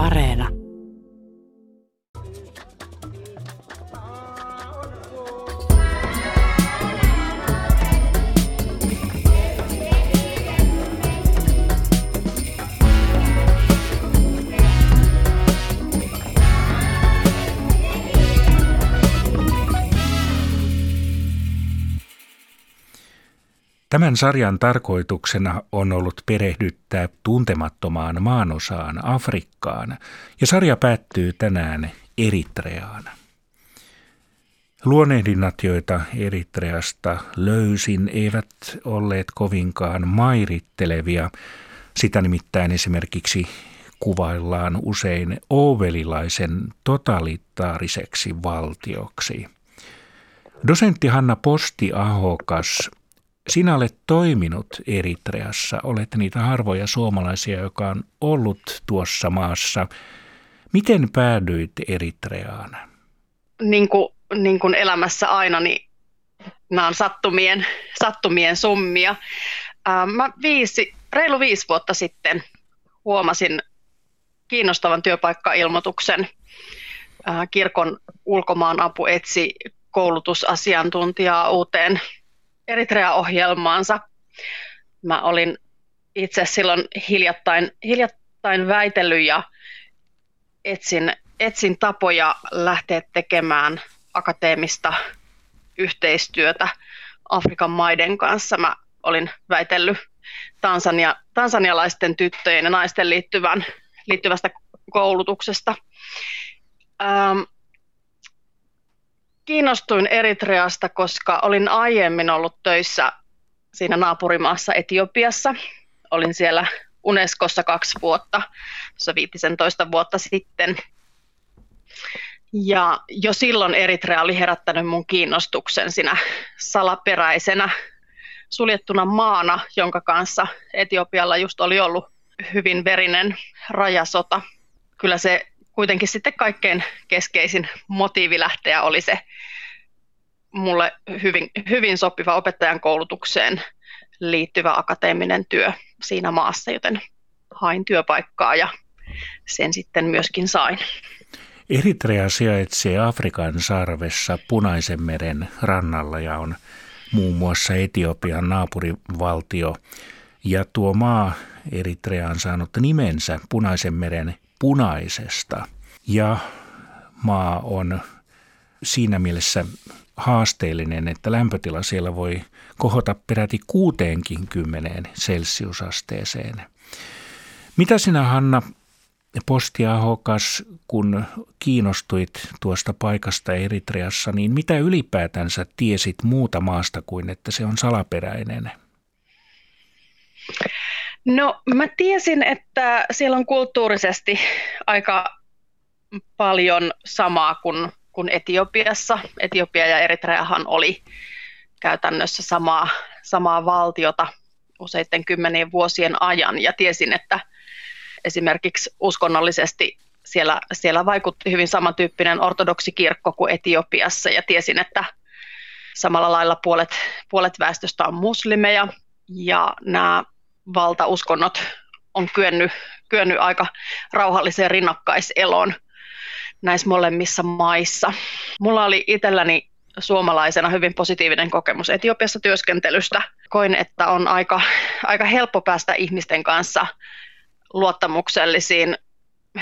Areena. Tämän sarjan tarkoituksena on ollut perehdyttää tuntemattomaan maanosaan Afrikkaan, ja sarja päättyy tänään Eritreaan. Luonehdinnat, joita Eritreasta löysin, eivät olleet kovinkaan mairittelevia. Sitä nimittäin esimerkiksi kuvaillaan usein ovelilaisen totalitaariseksi valtioksi. Dosentti Hanna Posti-Ahokas sinä olet toiminut Eritreassa, olet niitä harvoja suomalaisia, joka on ollut tuossa maassa. Miten päädyit Eritreaan? Niin kuin, niin kuin elämässä aina, niin nämä on sattumien, sattumien summia. Mä viisi, reilu viisi vuotta sitten huomasin kiinnostavan työpaikkailmoituksen. Kirkon ulkomaan apu etsi koulutusasiantuntijaa uuteen Eritrea-ohjelmaansa. Mä olin itse silloin hiljattain, hiljattain väitellyt ja etsin, etsin tapoja lähteä tekemään akateemista yhteistyötä Afrikan maiden kanssa. Mä olin väitellyt Tansania, tansanialaisten tyttöjen ja naisten liittyvän, liittyvästä koulutuksesta. Ähm, kiinnostuin Eritreasta, koska olin aiemmin ollut töissä siinä naapurimaassa Etiopiassa. Olin siellä Unescossa kaksi vuotta, tuossa 15 vuotta sitten. Ja jo silloin Eritrea oli herättänyt mun kiinnostuksen siinä salaperäisenä suljettuna maana, jonka kanssa Etiopialla just oli ollut hyvin verinen rajasota. Kyllä se kuitenkin sitten kaikkein keskeisin motiivi lähteä oli se mulle hyvin, hyvin sopiva opettajan koulutukseen liittyvä akateeminen työ siinä maassa, joten hain työpaikkaa ja sen sitten myöskin sain. Eritrea sijaitsee Afrikan sarvessa Punaisen meren rannalla ja on muun muassa Etiopian naapurivaltio. Ja tuo maa Eritrea on saanut nimensä Punaisen meren punaisesta. Ja maa on siinä mielessä haasteellinen, että lämpötila siellä voi kohota peräti 60 celsiusasteeseen. Mitä sinä Hanna Postiahokas, kun kiinnostuit tuosta paikasta Eritreassa, niin mitä ylipäätänsä tiesit muuta maasta kuin että se on salaperäinen? No mä tiesin, että siellä on kulttuurisesti aika paljon samaa kuin, kuin Etiopiassa. Etiopia ja Eritreahan oli käytännössä samaa, samaa valtiota useiden kymmenien vuosien ajan. Ja tiesin, että esimerkiksi uskonnollisesti siellä, siellä vaikutti hyvin samantyyppinen ortodoksikirkko kuin Etiopiassa. Ja tiesin, että samalla lailla puolet, puolet väestöstä on muslimeja. Ja nämä valtauskonnot on kyennyt, kyennyt aika rauhalliseen rinnakkaiseloon näissä molemmissa maissa. Mulla oli itselläni suomalaisena hyvin positiivinen kokemus Etiopiassa työskentelystä. Koin, että on aika, aika helppo päästä ihmisten kanssa luottamuksellisiin,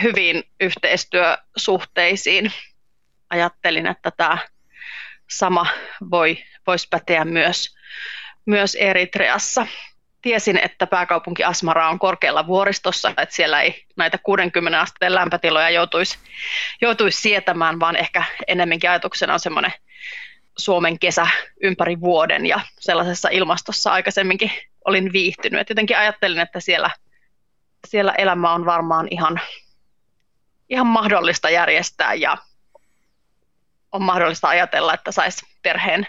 hyviin yhteistyösuhteisiin. Ajattelin, että tämä sama voi, voisi päteä myös, myös Eritreassa tiesin, että pääkaupunki Asmara on korkealla vuoristossa, että siellä ei näitä 60 asteen lämpötiloja joutuisi, joutuisi sietämään, vaan ehkä enemmänkin ajatuksena on semmoinen Suomen kesä ympäri vuoden ja sellaisessa ilmastossa aikaisemminkin olin viihtynyt. Et jotenkin ajattelin, että siellä, siellä elämä on varmaan ihan, ihan mahdollista järjestää ja on mahdollista ajatella, että saisi perheen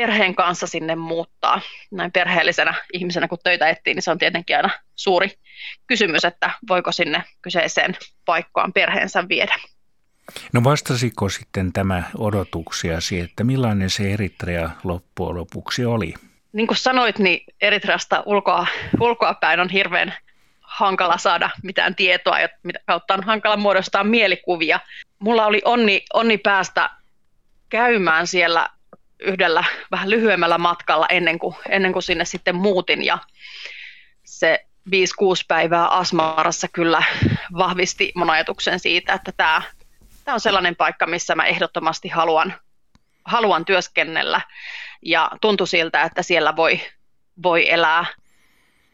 perheen kanssa sinne muuttaa. Näin perheellisenä ihmisenä, kun töitä etsii, niin se on tietenkin aina suuri kysymys, että voiko sinne kyseiseen paikkaan perheensä viedä. No vastasiko sitten tämä odotuksiasi, että millainen se Eritrea loppujen lopuksi oli? Niin kuin sanoit, niin Eritreasta ulkoa, ulkoa päin on hirveän hankala saada mitään tietoa, mitä kautta on hankala muodostaa mielikuvia. Mulla oli onni, onni päästä käymään siellä yhdellä vähän lyhyemmällä matkalla ennen kuin, ennen kuin sinne sitten muutin ja se 5-6 päivää Asmarassa kyllä vahvisti mun ajatuksen siitä, että tämä, tämä on sellainen paikka, missä mä ehdottomasti haluan, haluan työskennellä ja tuntui siltä, että siellä voi, voi elää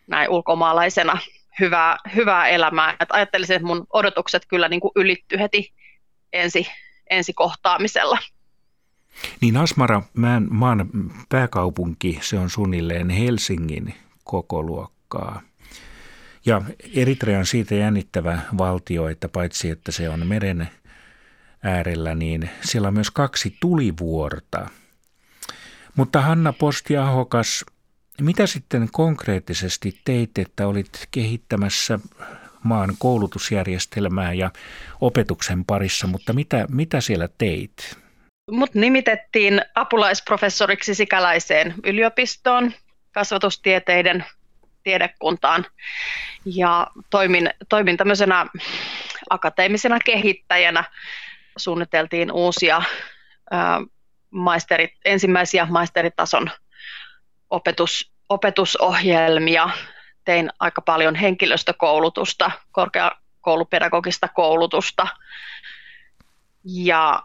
näin ulkomaalaisena hyvää, hyvää elämää. Et ajattelisin, että mun odotukset kyllä niin kuin ylitty heti ensi, ensi kohtaamisella. Niin Asmara, maan pääkaupunki, se on suunnilleen Helsingin koko luokkaa. Ja Eritrea on siitä jännittävä valtio, että paitsi että se on meren äärellä, niin siellä on myös kaksi tulivuorta. Mutta Hanna Postiahokas, mitä sitten konkreettisesti teit, että olit kehittämässä maan koulutusjärjestelmää ja opetuksen parissa, mutta mitä, mitä siellä teit? Mut nimitettiin apulaisprofessoriksi sikäläiseen yliopistoon kasvatustieteiden tiedekuntaan ja toimin, toimin tämmöisenä akateemisena kehittäjänä. Suunniteltiin uusia ää, maisterit, ensimmäisiä maisteritason opetus, opetusohjelmia. Tein aika paljon henkilöstökoulutusta, korkeakoulupedagogista koulutusta ja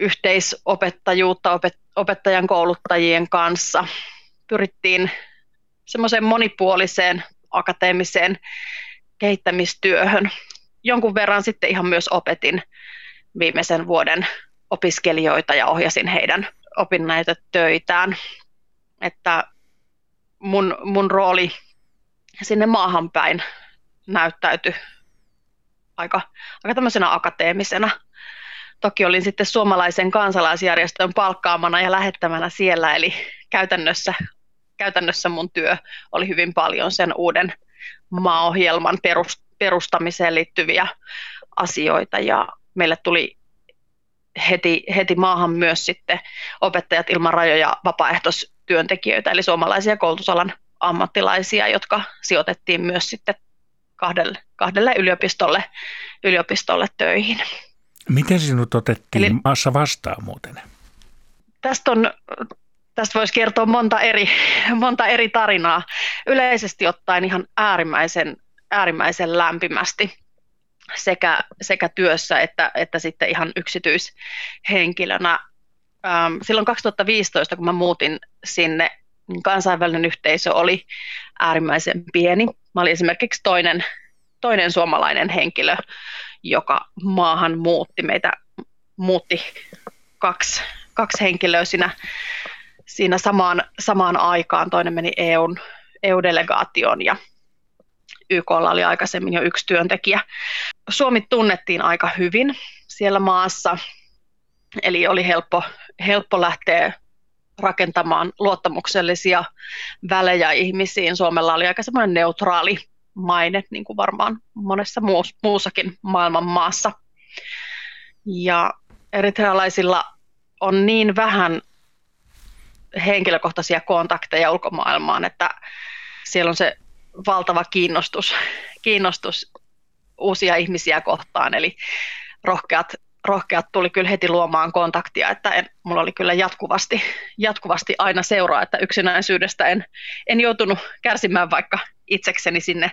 yhteisopettajuutta opettajan kouluttajien kanssa. Pyrittiin semmoiseen monipuoliseen akateemiseen kehittämistyöhön. Jonkun verran sitten ihan myös opetin viimeisen vuoden opiskelijoita ja ohjasin heidän opinnaita töitään. Että mun, mun rooli sinne maahan päin näyttäytyi aika, aika tämmöisenä akateemisena. Toki olin sitten suomalaisen kansalaisjärjestön palkkaamana ja lähettämänä siellä, eli käytännössä, käytännössä mun työ oli hyvin paljon sen uuden maaohjelman perustamiseen liittyviä asioita ja meille tuli heti, heti maahan myös sitten opettajat ilman rajoja vapaaehtoistyöntekijöitä, eli suomalaisia koulutusalan ammattilaisia, jotka sijoitettiin myös sitten kahdelle, kahdelle yliopistolle, yliopistolle töihin. Miten sinut otettiin eli, maassa vastaan muuten? Tästä, on, tästä voisi kertoa monta eri, monta eri tarinaa. Yleisesti ottaen ihan äärimmäisen, äärimmäisen lämpimästi sekä, sekä työssä että, että sitten ihan yksityishenkilönä. Ähm, silloin 2015, kun mä muutin sinne, niin kansainvälinen yhteisö oli äärimmäisen pieni. Mä olin esimerkiksi toinen, toinen suomalainen henkilö, joka maahan muutti. Meitä muutti kaksi, kaksi henkilöä siinä, siinä samaan, samaan aikaan. Toinen meni EUn, EU-delegaatioon ja YKlla oli aikaisemmin jo yksi työntekijä. Suomi tunnettiin aika hyvin siellä maassa, eli oli helppo, helppo lähteä rakentamaan luottamuksellisia välejä ihmisiin. Suomella oli aika semmoinen neutraali maine, niin kuin varmaan monessa muussakin maailman maassa. Ja eritrealaisilla on niin vähän henkilökohtaisia kontakteja ulkomaailmaan, että siellä on se valtava kiinnostus, kiinnostus uusia ihmisiä kohtaan, eli rohkeat, rohkeat tuli kyllä heti luomaan kontaktia, että en, mulla oli kyllä jatkuvasti, jatkuvasti aina seuraa, että yksinäisyydestä en, en joutunut kärsimään, vaikka itsekseni sinne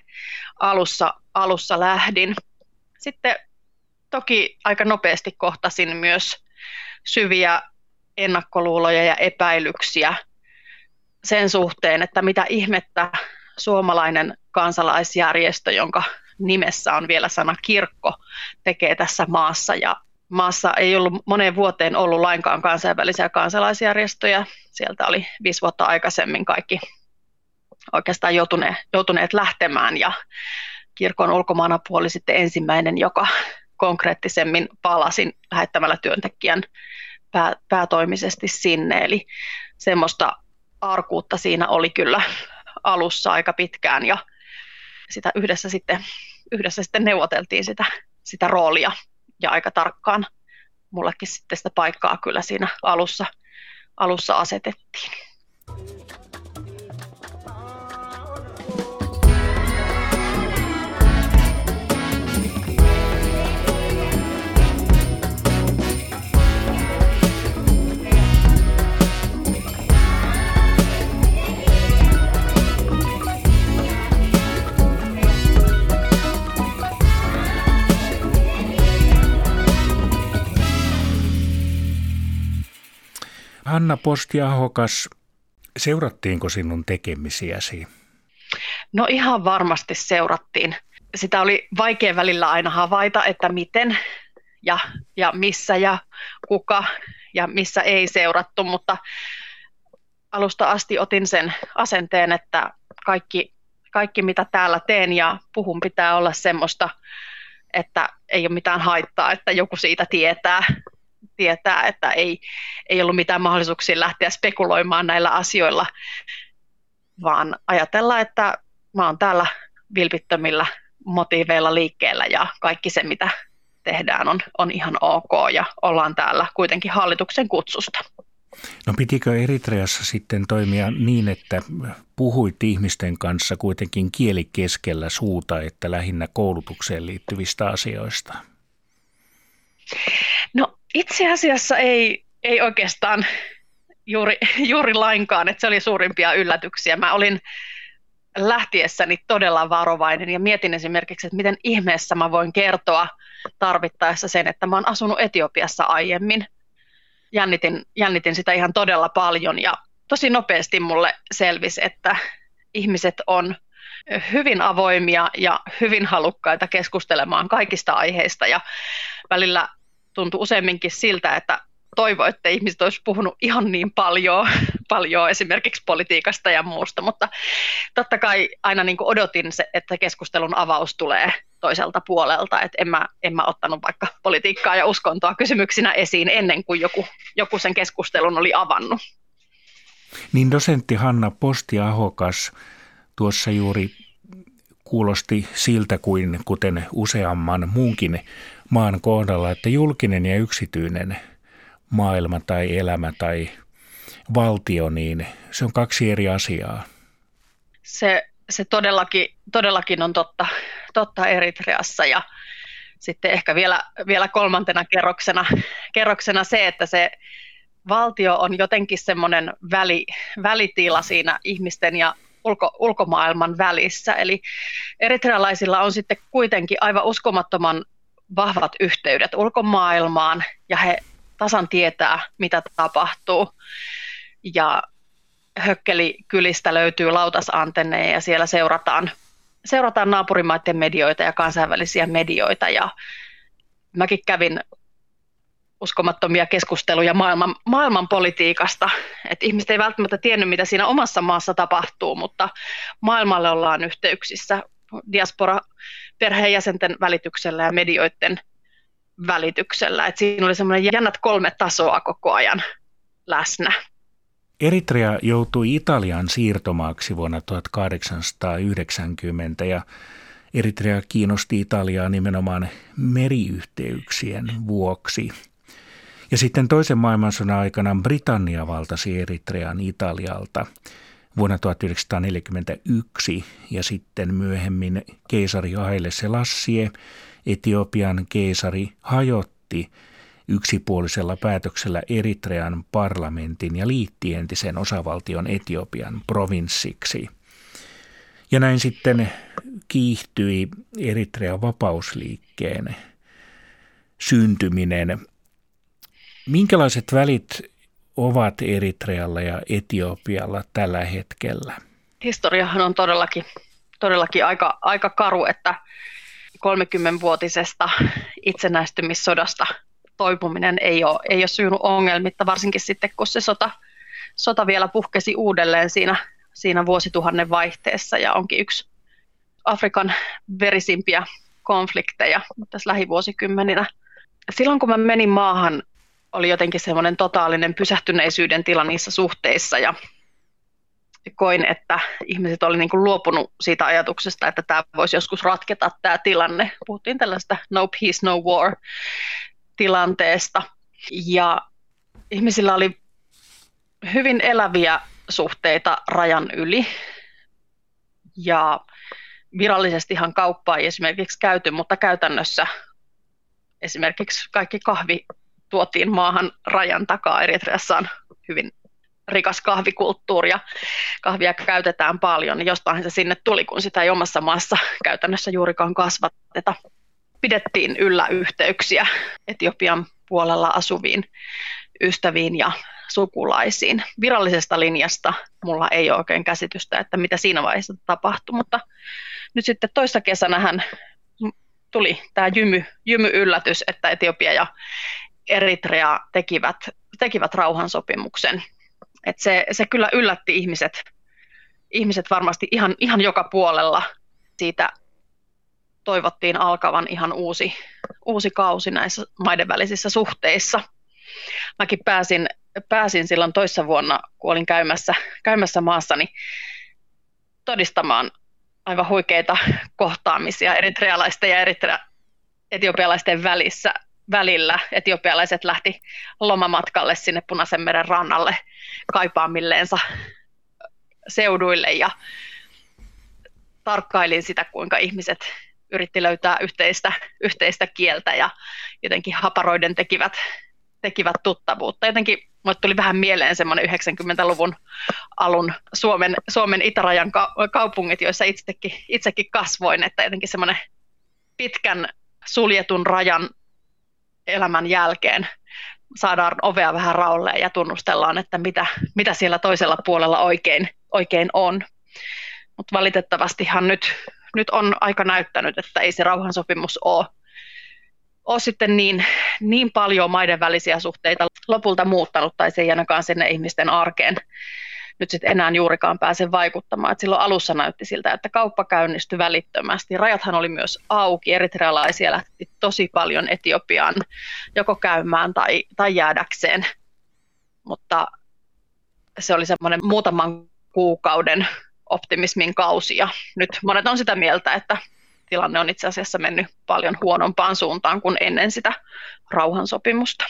alussa, alussa lähdin. Sitten toki aika nopeasti kohtasin myös syviä ennakkoluuloja ja epäilyksiä sen suhteen, että mitä ihmettä suomalainen kansalaisjärjestö, jonka nimessä on vielä sana kirkko, tekee tässä maassa. Ja maassa ei ollut moneen vuoteen ollut lainkaan kansainvälisiä kansalaisjärjestöjä. Sieltä oli viisi vuotta aikaisemmin kaikki oikeastaan joutuneet, joutuneet lähtemään ja kirkon ulkomaanapu oli sitten ensimmäinen, joka konkreettisemmin palasi lähettämällä työntekijän pää, päätoimisesti sinne. Eli semmoista arkuutta siinä oli kyllä alussa aika pitkään ja sitä yhdessä sitten, yhdessä sitten neuvoteltiin sitä, sitä roolia ja aika tarkkaan mullekin sitten sitä paikkaa kyllä siinä alussa, alussa asetettiin. Hanna Postiahokas, seurattiinko sinun tekemisiäsi? No ihan varmasti seurattiin. Sitä oli vaikea välillä aina havaita, että miten ja, ja missä ja kuka ja missä ei seurattu, mutta alusta asti otin sen asenteen, että kaikki, kaikki mitä täällä teen ja puhun pitää olla semmoista, että ei ole mitään haittaa, että joku siitä tietää, tietää että ei, ei ollut mitään mahdollisuuksia lähteä spekuloimaan näillä asioilla, vaan ajatella, että mä oon täällä vilpittömillä motiiveilla liikkeellä ja kaikki se, mitä tehdään, on, on ihan ok ja ollaan täällä kuitenkin hallituksen kutsusta. No pitikö Eritreassa sitten toimia niin, että puhuit ihmisten kanssa kuitenkin kieli keskellä suuta, että lähinnä koulutukseen liittyvistä asioista? No itse asiassa ei, ei oikeastaan juuri, juuri lainkaan, että se oli suurimpia yllätyksiä. Mä olin lähtiessäni todella varovainen ja mietin esimerkiksi, että miten ihmeessä mä voin kertoa tarvittaessa sen, että mä oon asunut Etiopiassa aiemmin. Jännitin, jännitin sitä ihan todella paljon ja tosi nopeasti mulle selvisi, että ihmiset on hyvin avoimia ja hyvin halukkaita keskustelemaan kaikista aiheista ja välillä tuntui useamminkin siltä, että toivo, että ihmiset olisi puhunut ihan niin paljon, paljon esimerkiksi politiikasta ja muusta, mutta totta kai aina niin kuin odotin se, että keskustelun avaus tulee toiselta puolelta, että en mä, en mä ottanut vaikka politiikkaa ja uskontoa kysymyksinä esiin ennen kuin joku, joku sen keskustelun oli avannut. Niin dosentti Hanna Postiahokas tuossa juuri kuulosti siltä kuin kuten useamman muunkin maan kohdalla, että julkinen ja yksityinen maailma tai elämä tai valtio, niin se on kaksi eri asiaa. Se, se todellakin, todellakin on totta, totta Eritreassa ja sitten ehkä vielä, vielä kolmantena kerroksena, kerroksena se, että se valtio on jotenkin semmoinen väli, välitila siinä ihmisten ja ulko, ulkomaailman välissä. Eli eritrealaisilla on sitten kuitenkin aivan uskomattoman vahvat yhteydet ulkomaailmaan ja he tasan tietää, mitä tapahtuu. Ja Hökkelikylistä löytyy lautasantenneja ja siellä seurataan, seurataan naapurimaiden medioita ja kansainvälisiä medioita. Ja mäkin kävin uskomattomia keskusteluja maailman, maailman politiikasta. Et ihmiset ei välttämättä tiennyt, mitä siinä omassa maassa tapahtuu, mutta maailmalle ollaan yhteyksissä diaspora perheenjäsenten välityksellä ja medioiden välityksellä. Et siinä oli semmoinen jännät kolme tasoa koko ajan läsnä. Eritrea joutui Italian siirtomaaksi vuonna 1890 ja Eritrea kiinnosti Italiaa nimenomaan meriyhteyksien vuoksi. Ja sitten toisen maailmansodan aikana Britannia valtasi Eritrean Italialta vuonna 1941 ja sitten myöhemmin keisari Haile Selassie, Etiopian keisari, hajotti yksipuolisella päätöksellä Eritrean parlamentin ja liitti entisen osavaltion Etiopian provinssiksi. Ja näin sitten kiihtyi Eritrean vapausliikkeen syntyminen. Minkälaiset välit ovat Eritrealla ja Etiopialla tällä hetkellä? Historiahan on todellakin, todellakin aika, aika karu, että 30-vuotisesta itsenäistymissodasta toipuminen ei ole, ei ole syynyt ongelmitta, varsinkin sitten kun se sota, sota vielä puhkesi uudelleen siinä, siinä vuosituhannen vaihteessa ja onkin yksi Afrikan verisimpiä konflikteja tässä lähivuosikymmeninä. Silloin kun mä menin maahan, oli jotenkin semmoinen totaalinen pysähtyneisyyden tila niissä suhteissa ja koin, että ihmiset oli niin kuin luopunut siitä ajatuksesta, että tämä voisi joskus ratketa tämä tilanne. Puhuttiin tällaista no peace, no war tilanteesta. Ja ihmisillä oli hyvin eläviä suhteita rajan yli. Ja virallisestihan kauppaa ei esimerkiksi käyty, mutta käytännössä esimerkiksi kaikki kahvi tuotiin maahan rajan takaa. Eritreassa on hyvin rikas kahvikulttuuri ja kahvia käytetään paljon, niin jostain se sinne tuli, kun sitä ei omassa maassa käytännössä juurikaan kasvateta. Pidettiin yllä yhteyksiä Etiopian puolella asuviin ystäviin ja sukulaisiin. Virallisesta linjasta mulla ei ole oikein käsitystä, että mitä siinä vaiheessa tapahtui, mutta nyt sitten toissa kesänä hän tuli tämä jymy, jymy-yllätys, että Etiopia ja Eritrea tekivät, tekivät rauhansopimuksen. Et se, se kyllä yllätti ihmiset, ihmiset varmasti ihan, ihan joka puolella. Siitä toivottiin alkavan ihan uusi, uusi kausi näissä maiden välisissä suhteissa. Mäkin pääsin, pääsin silloin toissa vuonna, kun olin käymässä, käymässä maassani todistamaan aivan huikeita kohtaamisia eritrealaisten ja eritre- etiopialaisten välissä, välillä. Etiopialaiset lähti lomamatkalle sinne Punaisen meren rannalle kaipaamilleensa seuduille ja tarkkailin sitä, kuinka ihmiset yritti löytää yhteistä, yhteistä kieltä ja jotenkin haparoiden tekivät, tekivät tuttavuutta. Jotenkin mulle tuli vähän mieleen semmoinen 90-luvun alun Suomen, Suomen itärajan kaupungit, joissa itsekin, itsekin kasvoin, että jotenkin semmoinen pitkän suljetun rajan elämän jälkeen saadaan ovea vähän raolleen ja tunnustellaan, että mitä, mitä siellä toisella puolella oikein, oikein on. Mutta valitettavastihan nyt, nyt on aika näyttänyt, että ei se rauhansopimus ole, ole sitten niin, niin paljon maiden välisiä suhteita lopulta muuttanut, tai se ei ainakaan sinne ihmisten arkeen nyt sitten enää juurikaan pääse vaikuttamaan. Et silloin alussa näytti siltä, että kauppa käynnistyi välittömästi. Rajathan oli myös auki, eritrealaisia lähti tosi paljon Etiopiaan joko käymään tai, tai jäädäkseen, mutta se oli semmoinen muutaman kuukauden optimismin kausi ja nyt monet on sitä mieltä, että tilanne on itse asiassa mennyt paljon huonompaan suuntaan kuin ennen sitä rauhansopimusta.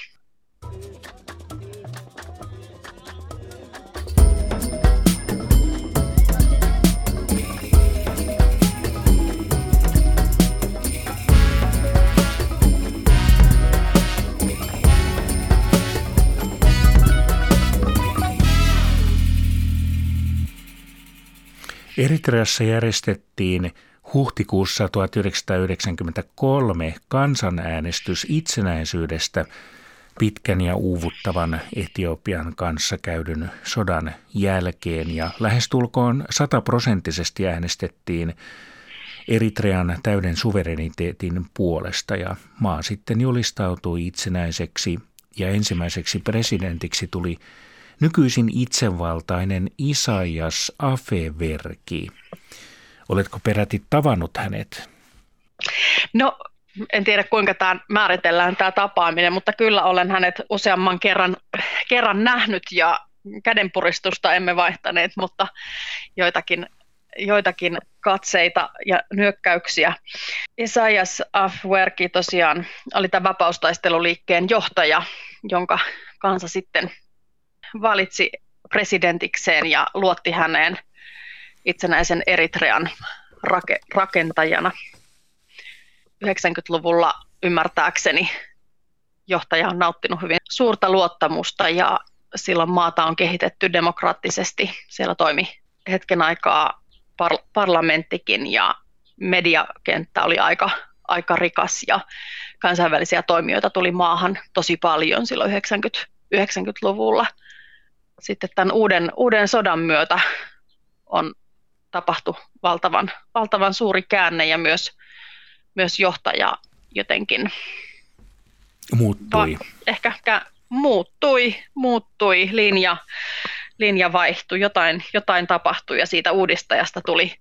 Eritreassa järjestettiin huhtikuussa 1993 kansanäänestys itsenäisyydestä pitkän ja uuvuttavan Etiopian kanssa käydyn sodan jälkeen. Ja lähestulkoon sataprosenttisesti äänestettiin Eritrean täyden suvereniteetin puolesta. Ja maa sitten julistautui itsenäiseksi ja ensimmäiseksi presidentiksi tuli nykyisin itsevaltainen Isaias Afeverki. Oletko peräti tavannut hänet? No, en tiedä kuinka tämä määritellään tämä tapaaminen, mutta kyllä olen hänet useamman kerran, kerran nähnyt ja kädenpuristusta emme vaihtaneet, mutta joitakin, joitakin katseita ja nyökkäyksiä. Isaias Afwerki tosiaan oli tämän vapaustaisteluliikkeen johtaja, jonka kansa sitten valitsi presidentikseen ja luotti häneen itsenäisen Eritrean rakentajana. 90-luvulla ymmärtääkseni johtaja on nauttinut hyvin suurta luottamusta ja silloin maata on kehitetty demokraattisesti. Siellä toimi hetken aikaa par- parlamenttikin ja mediakenttä oli aika, aika rikas ja kansainvälisiä toimijoita tuli maahan tosi paljon silloin 90, 90-luvulla sitten tämän uuden, uuden sodan myötä on tapahtu valtavan, valtavan suuri käänne ja myös, myös johtaja jotenkin muuttui. Va, ehkä muuttui, muuttui linja, linja vaihtui, jotain, jotain tapahtui ja siitä uudistajasta tuli,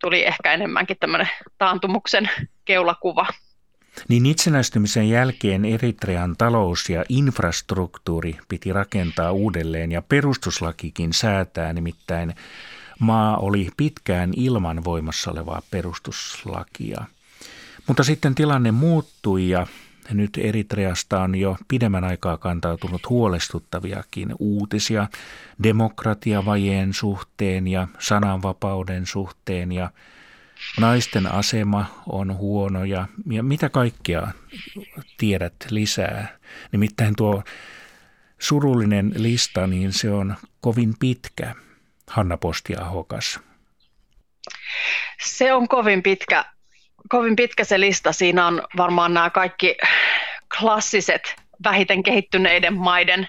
tuli ehkä enemmänkin tämmöinen taantumuksen keulakuva. Niin itsenäistymisen jälkeen Eritrean talous ja infrastruktuuri piti rakentaa uudelleen ja perustuslakikin säätää, nimittäin maa oli pitkään ilman voimassa olevaa perustuslakia. Mutta sitten tilanne muuttui ja nyt Eritreasta on jo pidemmän aikaa kantautunut huolestuttaviakin uutisia demokratiavajeen suhteen ja sananvapauden suhteen ja naisten asema on huono ja, mitä kaikkea tiedät lisää. Nimittäin tuo surullinen lista, niin se on kovin pitkä, Hanna Postiahokas. Se on kovin pitkä, kovin pitkä se lista. Siinä on varmaan nämä kaikki klassiset vähiten kehittyneiden maiden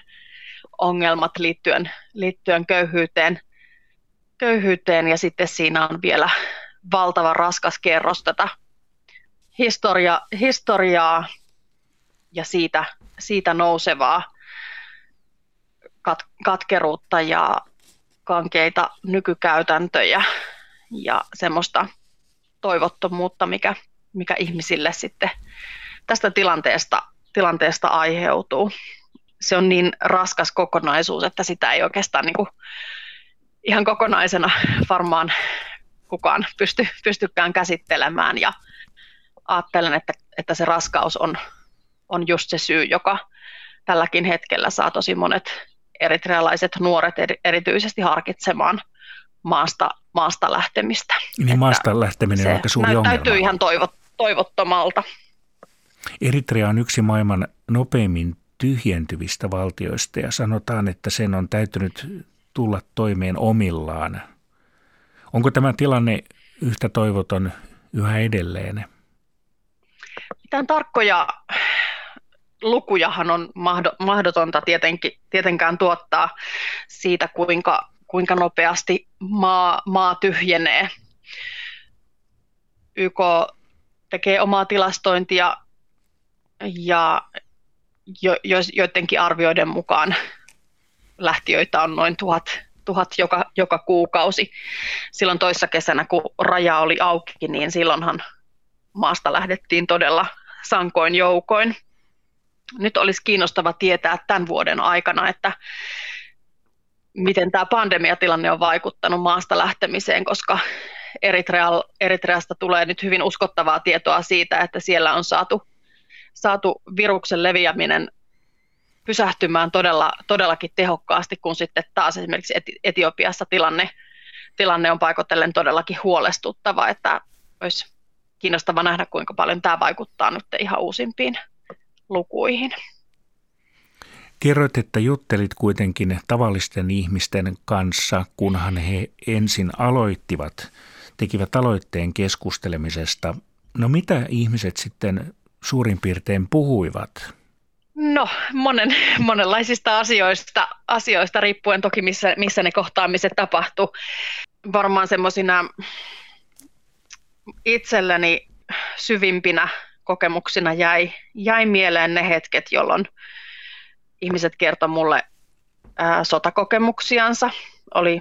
ongelmat liittyen, liittyen köyhyyteen, köyhyyteen ja sitten siinä on vielä valtava raskas kerros tätä historia, historiaa ja siitä, siitä nousevaa kat, katkeruutta ja kankeita nykykäytäntöjä ja semmoista toivottomuutta, mikä, mikä ihmisille sitten tästä tilanteesta, tilanteesta aiheutuu. Se on niin raskas kokonaisuus, että sitä ei oikeastaan niin kuin ihan kokonaisena varmaan kukaan pysty, pystykään käsittelemään ja ajattelen, että, että se raskaus on, on just se syy, joka tälläkin hetkellä saa tosi monet eritrealaiset nuoret erityisesti harkitsemaan maasta, maasta lähtemistä. Niin maasta lähteminen on aika suuri ongelma. Täytyy ihan toivot, toivottomalta. Eritrea on yksi maailman nopeimmin tyhjentyvistä valtioista ja sanotaan, että sen on täytynyt tulla toimeen omillaan. Onko tämä tilanne yhtä toivoton yhä edelleen? Mitään tarkkoja lukujahan on mahdotonta tietenkin, tietenkään tuottaa siitä, kuinka, kuinka nopeasti maa, maa tyhjenee. YK tekee omaa tilastointia ja jo, jo, joidenkin arvioiden mukaan lähtiöitä on noin tuhat, tuhat joka, joka kuukausi. Silloin toissa kesänä, kun raja oli auki, niin silloinhan maasta lähdettiin todella sankoin joukoin. Nyt olisi kiinnostava tietää tämän vuoden aikana, että miten tämä pandemiatilanne on vaikuttanut maasta lähtemiseen, koska Eritreasta tulee nyt hyvin uskottavaa tietoa siitä, että siellä on saatu, saatu viruksen leviäminen pysähtymään todella, todellakin tehokkaasti, kun sitten taas esimerkiksi Etiopiassa tilanne, tilanne on paikotellen todellakin huolestuttava, että olisi kiinnostava nähdä, kuinka paljon tämä vaikuttaa nyt ihan uusimpiin lukuihin. Kerroit, että juttelit kuitenkin tavallisten ihmisten kanssa, kunhan he ensin aloittivat, tekivät aloitteen keskustelemisesta. No mitä ihmiset sitten suurin piirtein puhuivat? No, monen, monenlaisista asioista, asioista riippuen toki, missä, missä ne kohtaamiset tapahtuu. Varmaan semmoisina itselleni syvimpinä kokemuksina jäi, jäi mieleen ne hetket, jolloin ihmiset kertoivat mulle ää, sotakokemuksiansa. Oli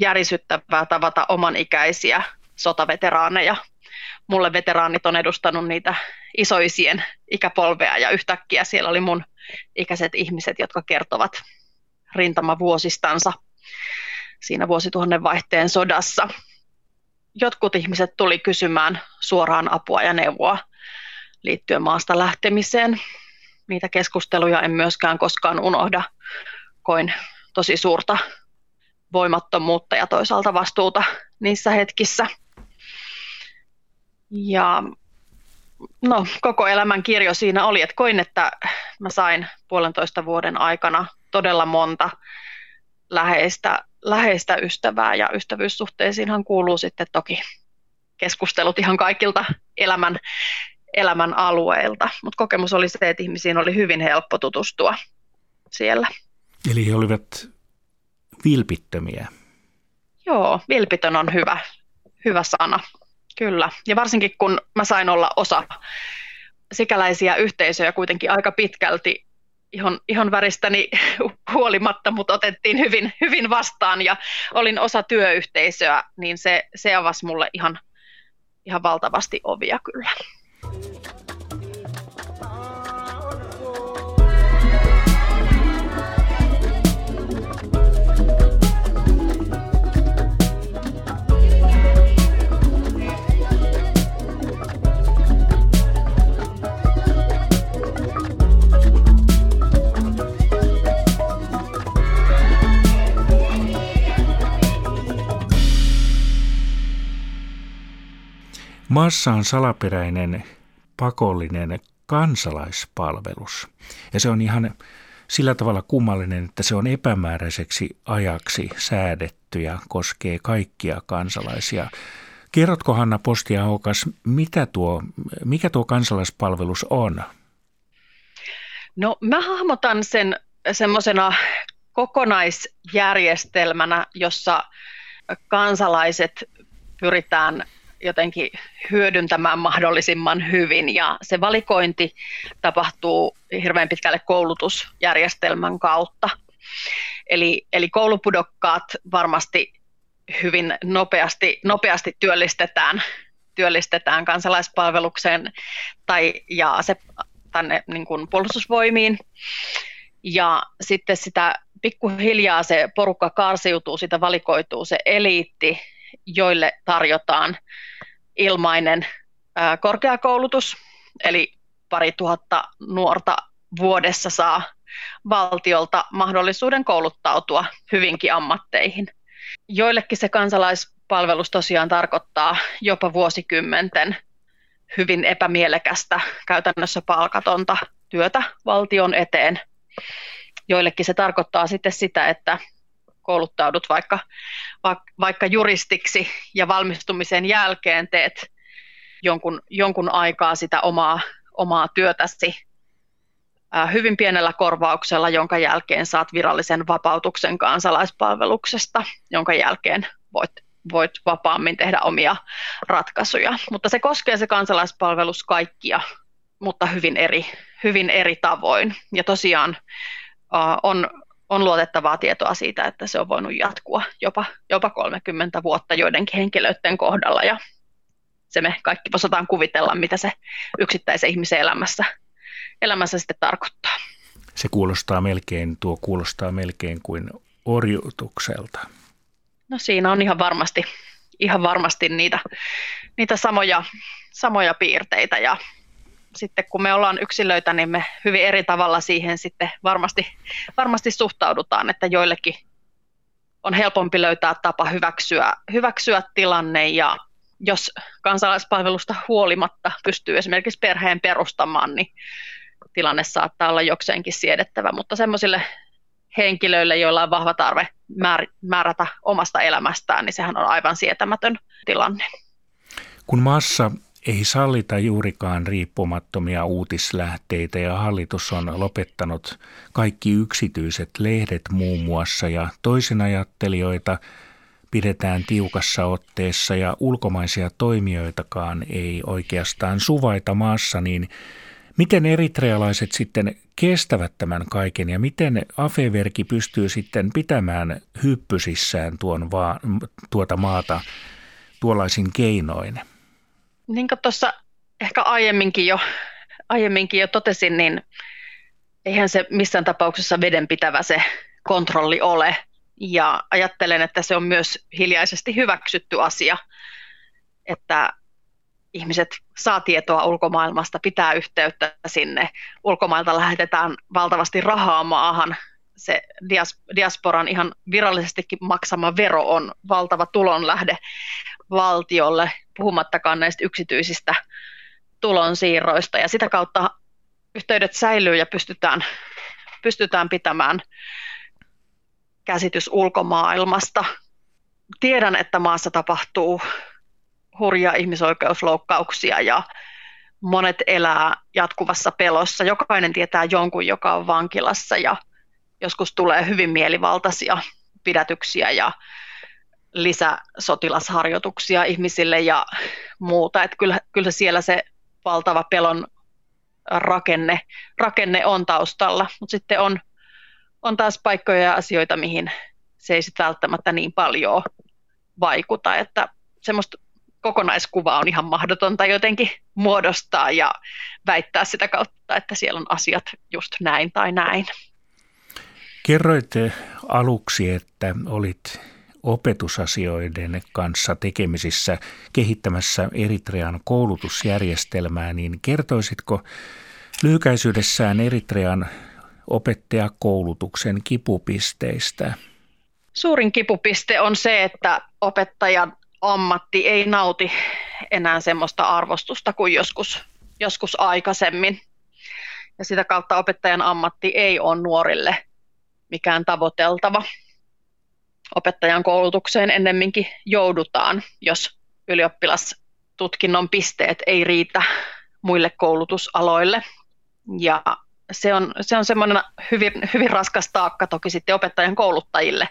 järisyttävää tavata oman ikäisiä sotaveteraaneja. Mulle veteraanit on edustanut niitä isoisien ikäpolvea ja yhtäkkiä siellä oli mun ikäiset ihmiset, jotka kertovat rintamavuosistansa siinä vuosituhannen vaihteen sodassa. Jotkut ihmiset tuli kysymään suoraan apua ja neuvoa liittyen maasta lähtemiseen. Niitä keskusteluja en myöskään koskaan unohda. Koin tosi suurta voimattomuutta ja toisaalta vastuuta niissä hetkissä. Ja no, koko elämän kirjo siinä oli, että koin, että mä sain puolentoista vuoden aikana todella monta läheistä, läheistä ystävää ja ystävyyssuhteisiinhan kuuluu sitten toki keskustelut ihan kaikilta elämän, elämän alueilta, mutta kokemus oli se, että ihmisiin oli hyvin helppo tutustua siellä. Eli he olivat vilpittömiä. Joo, vilpitön on hyvä, hyvä sana. Kyllä, ja varsinkin kun mä sain olla osa sikäläisiä yhteisöjä kuitenkin aika pitkälti ihan, ihan väristäni huolimatta, mutta otettiin hyvin, hyvin vastaan ja olin osa työyhteisöä, niin se, se avasi mulle ihan, ihan valtavasti ovia kyllä. Maassa on salaperäinen pakollinen kansalaispalvelus. Ja se on ihan sillä tavalla kummallinen, että se on epämääräiseksi ajaksi säädetty ja koskee kaikkia kansalaisia. Kerrotko Hanna Postiahokas, mitä tuo, mikä tuo kansalaispalvelus on? No mä hahmotan sen semmoisena kokonaisjärjestelmänä, jossa kansalaiset pyritään jotenkin hyödyntämään mahdollisimman hyvin ja se valikointi tapahtuu hirveän pitkälle koulutusjärjestelmän kautta. Eli, eli koulupudokkaat varmasti hyvin nopeasti, nopeasti työllistetään, työllistetään kansalaispalvelukseen tai, ja se, tänne niin kuin puolustusvoimiin. Ja sitten sitä pikkuhiljaa se porukka karsiutuu, sitä valikoituu se eliitti, joille tarjotaan ilmainen korkeakoulutus, eli pari tuhatta nuorta vuodessa saa valtiolta mahdollisuuden kouluttautua hyvinkin ammatteihin. Joillekin se kansalaispalvelus tosiaan tarkoittaa jopa vuosikymmenten hyvin epämielekästä, käytännössä palkatonta työtä valtion eteen. Joillekin se tarkoittaa sitten sitä, että kouluttaudut vaikka, vaikka juristiksi ja valmistumisen jälkeen teet jonkun, jonkun aikaa sitä omaa, omaa työtäsi hyvin pienellä korvauksella, jonka jälkeen saat virallisen vapautuksen kansalaispalveluksesta, jonka jälkeen voit, voit vapaammin tehdä omia ratkaisuja. Mutta se koskee se kansalaispalvelus kaikkia, mutta hyvin eri, hyvin eri tavoin. Ja tosiaan on, on luotettavaa tietoa siitä, että se on voinut jatkua jopa, jopa 30 vuotta joidenkin henkilöiden kohdalla. Ja se me kaikki osataan kuvitella, mitä se yksittäisen ihmisen elämässä elämässä sitten tarkoittaa. Se kuulostaa melkein, tuo kuulostaa melkein kuin orjutukselta. No siinä on ihan varmasti, ihan varmasti niitä, niitä samoja, samoja piirteitä ja sitten kun me ollaan yksilöitä, niin me hyvin eri tavalla siihen sitten varmasti, varmasti suhtaudutaan, että joillekin on helpompi löytää tapa hyväksyä, hyväksyä tilanne ja jos kansalaispalvelusta huolimatta pystyy esimerkiksi perheen perustamaan, niin tilanne saattaa olla jokseenkin siedettävä, mutta semmoisille henkilöille, joilla on vahva tarve määrätä omasta elämästään, niin sehän on aivan sietämätön tilanne. Kun maassa ei sallita juurikaan riippumattomia uutislähteitä ja hallitus on lopettanut kaikki yksityiset lehdet muun muassa ja toisin ajattelijoita pidetään tiukassa otteessa ja ulkomaisia toimijoitakaan ei oikeastaan suvaita maassa, niin Miten eritrealaiset sitten kestävät tämän kaiken ja miten Afeverki pystyy sitten pitämään hyppysissään tuon va- tuota maata tuollaisin keinoin? Niin kuin tuossa ehkä aiemminkin jo, aiemminkin jo totesin, niin eihän se missään tapauksessa vedenpitävä se kontrolli ole. Ja ajattelen, että se on myös hiljaisesti hyväksytty asia, että ihmiset saa tietoa ulkomaailmasta, pitää yhteyttä sinne. Ulkomailta lähetetään valtavasti rahaa maahan. Se diasporan ihan virallisestikin maksama vero on valtava tulonlähde valtiolle, puhumattakaan näistä yksityisistä tulonsiirroista. Ja sitä kautta yhteydet säilyy ja pystytään, pystytään pitämään käsitys ulkomaailmasta. Tiedän, että maassa tapahtuu hurjia ihmisoikeusloukkauksia ja monet elää jatkuvassa pelossa. Jokainen tietää jonkun, joka on vankilassa ja joskus tulee hyvin mielivaltaisia pidätyksiä ja lisäsotilasharjoituksia ihmisille ja muuta. Että kyllä, kyllä siellä se valtava pelon rakenne, rakenne on taustalla, mutta sitten on, on taas paikkoja ja asioita, mihin se ei sitten välttämättä niin paljon vaikuta, että semmoista kokonaiskuva on ihan mahdotonta jotenkin muodostaa ja väittää sitä kautta, että siellä on asiat just näin tai näin. Kerroit aluksi, että olit opetusasioiden kanssa tekemisissä kehittämässä Eritrean koulutusjärjestelmää, niin kertoisitko lyhykäisyydessään Eritrean opettajakoulutuksen kipupisteistä? Suurin kipupiste on se, että opettajan ammatti ei nauti enää semmoista arvostusta kuin joskus, joskus aikaisemmin. Ja sitä kautta opettajan ammatti ei ole nuorille mikään tavoiteltava. Opettajan koulutukseen ennemminkin joudutaan, jos ylioppilastutkinnon pisteet ei riitä muille koulutusaloille. Ja se on, se on semmoinen hyvin, hyvin raskas taakka toki sitten opettajan kouluttajille,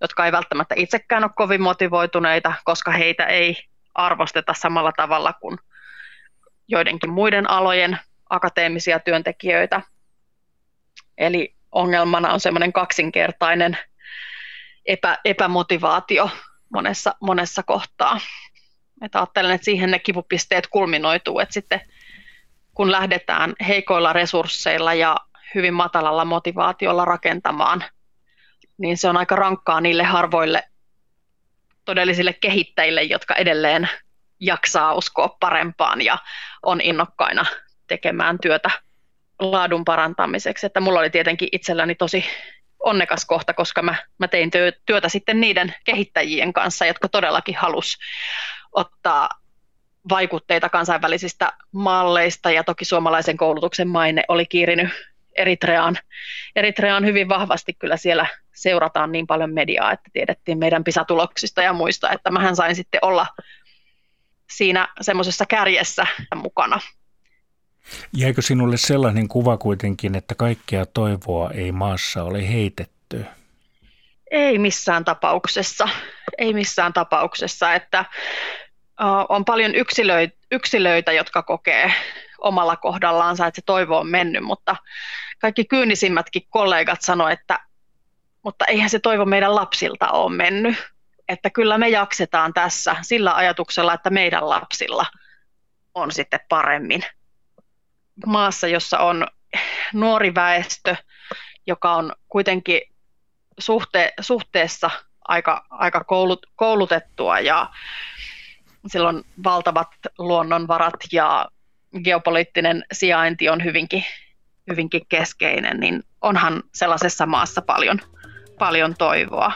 jotka ei välttämättä itsekään ole kovin motivoituneita, koska heitä ei arvosteta samalla tavalla kuin joidenkin muiden alojen akateemisia työntekijöitä. Eli ongelmana on semmoinen kaksinkertainen epä, epämotivaatio monessa, monessa kohtaa. Et ajattelen, että siihen ne kipupisteet kulminoituu, että sitten kun lähdetään heikoilla resursseilla ja hyvin matalalla motivaatiolla rakentamaan, niin se on aika rankkaa niille harvoille todellisille kehittäjille, jotka edelleen jaksaa uskoa parempaan ja on innokkaina tekemään työtä laadun parantamiseksi. Että mulla oli tietenkin itselläni tosi onnekas kohta, koska mä, mä tein työtä sitten niiden kehittäjien kanssa, jotka todellakin halus ottaa vaikutteita kansainvälisistä malleista ja toki suomalaisen koulutuksen maine oli kiirinyt Eritreaan. Eritreaan hyvin vahvasti kyllä siellä seurataan niin paljon mediaa, että tiedettiin meidän pisatuloksista ja muista, että mähän sain sitten olla siinä semmoisessa kärjessä mukana. Jäikö sinulle sellainen kuva kuitenkin, että kaikkea toivoa ei maassa ole heitetty? Ei missään tapauksessa. Ei missään tapauksessa, että on paljon yksilöitä, jotka kokee omalla kohdallaansa, että se toivo on mennyt, mutta kaikki kyynisimmätkin kollegat sanoivat, että mutta eihän se toivo meidän lapsilta ole mennyt. Että kyllä me jaksetaan tässä sillä ajatuksella, että meidän lapsilla on sitten paremmin. Maassa, jossa on nuori väestö, joka on kuitenkin suhte, suhteessa aika, aika koulut, koulutettua ja sillä on valtavat luonnonvarat ja geopoliittinen sijainti on hyvinkin, hyvinkin keskeinen, niin onhan sellaisessa maassa paljon, paljon toivoa.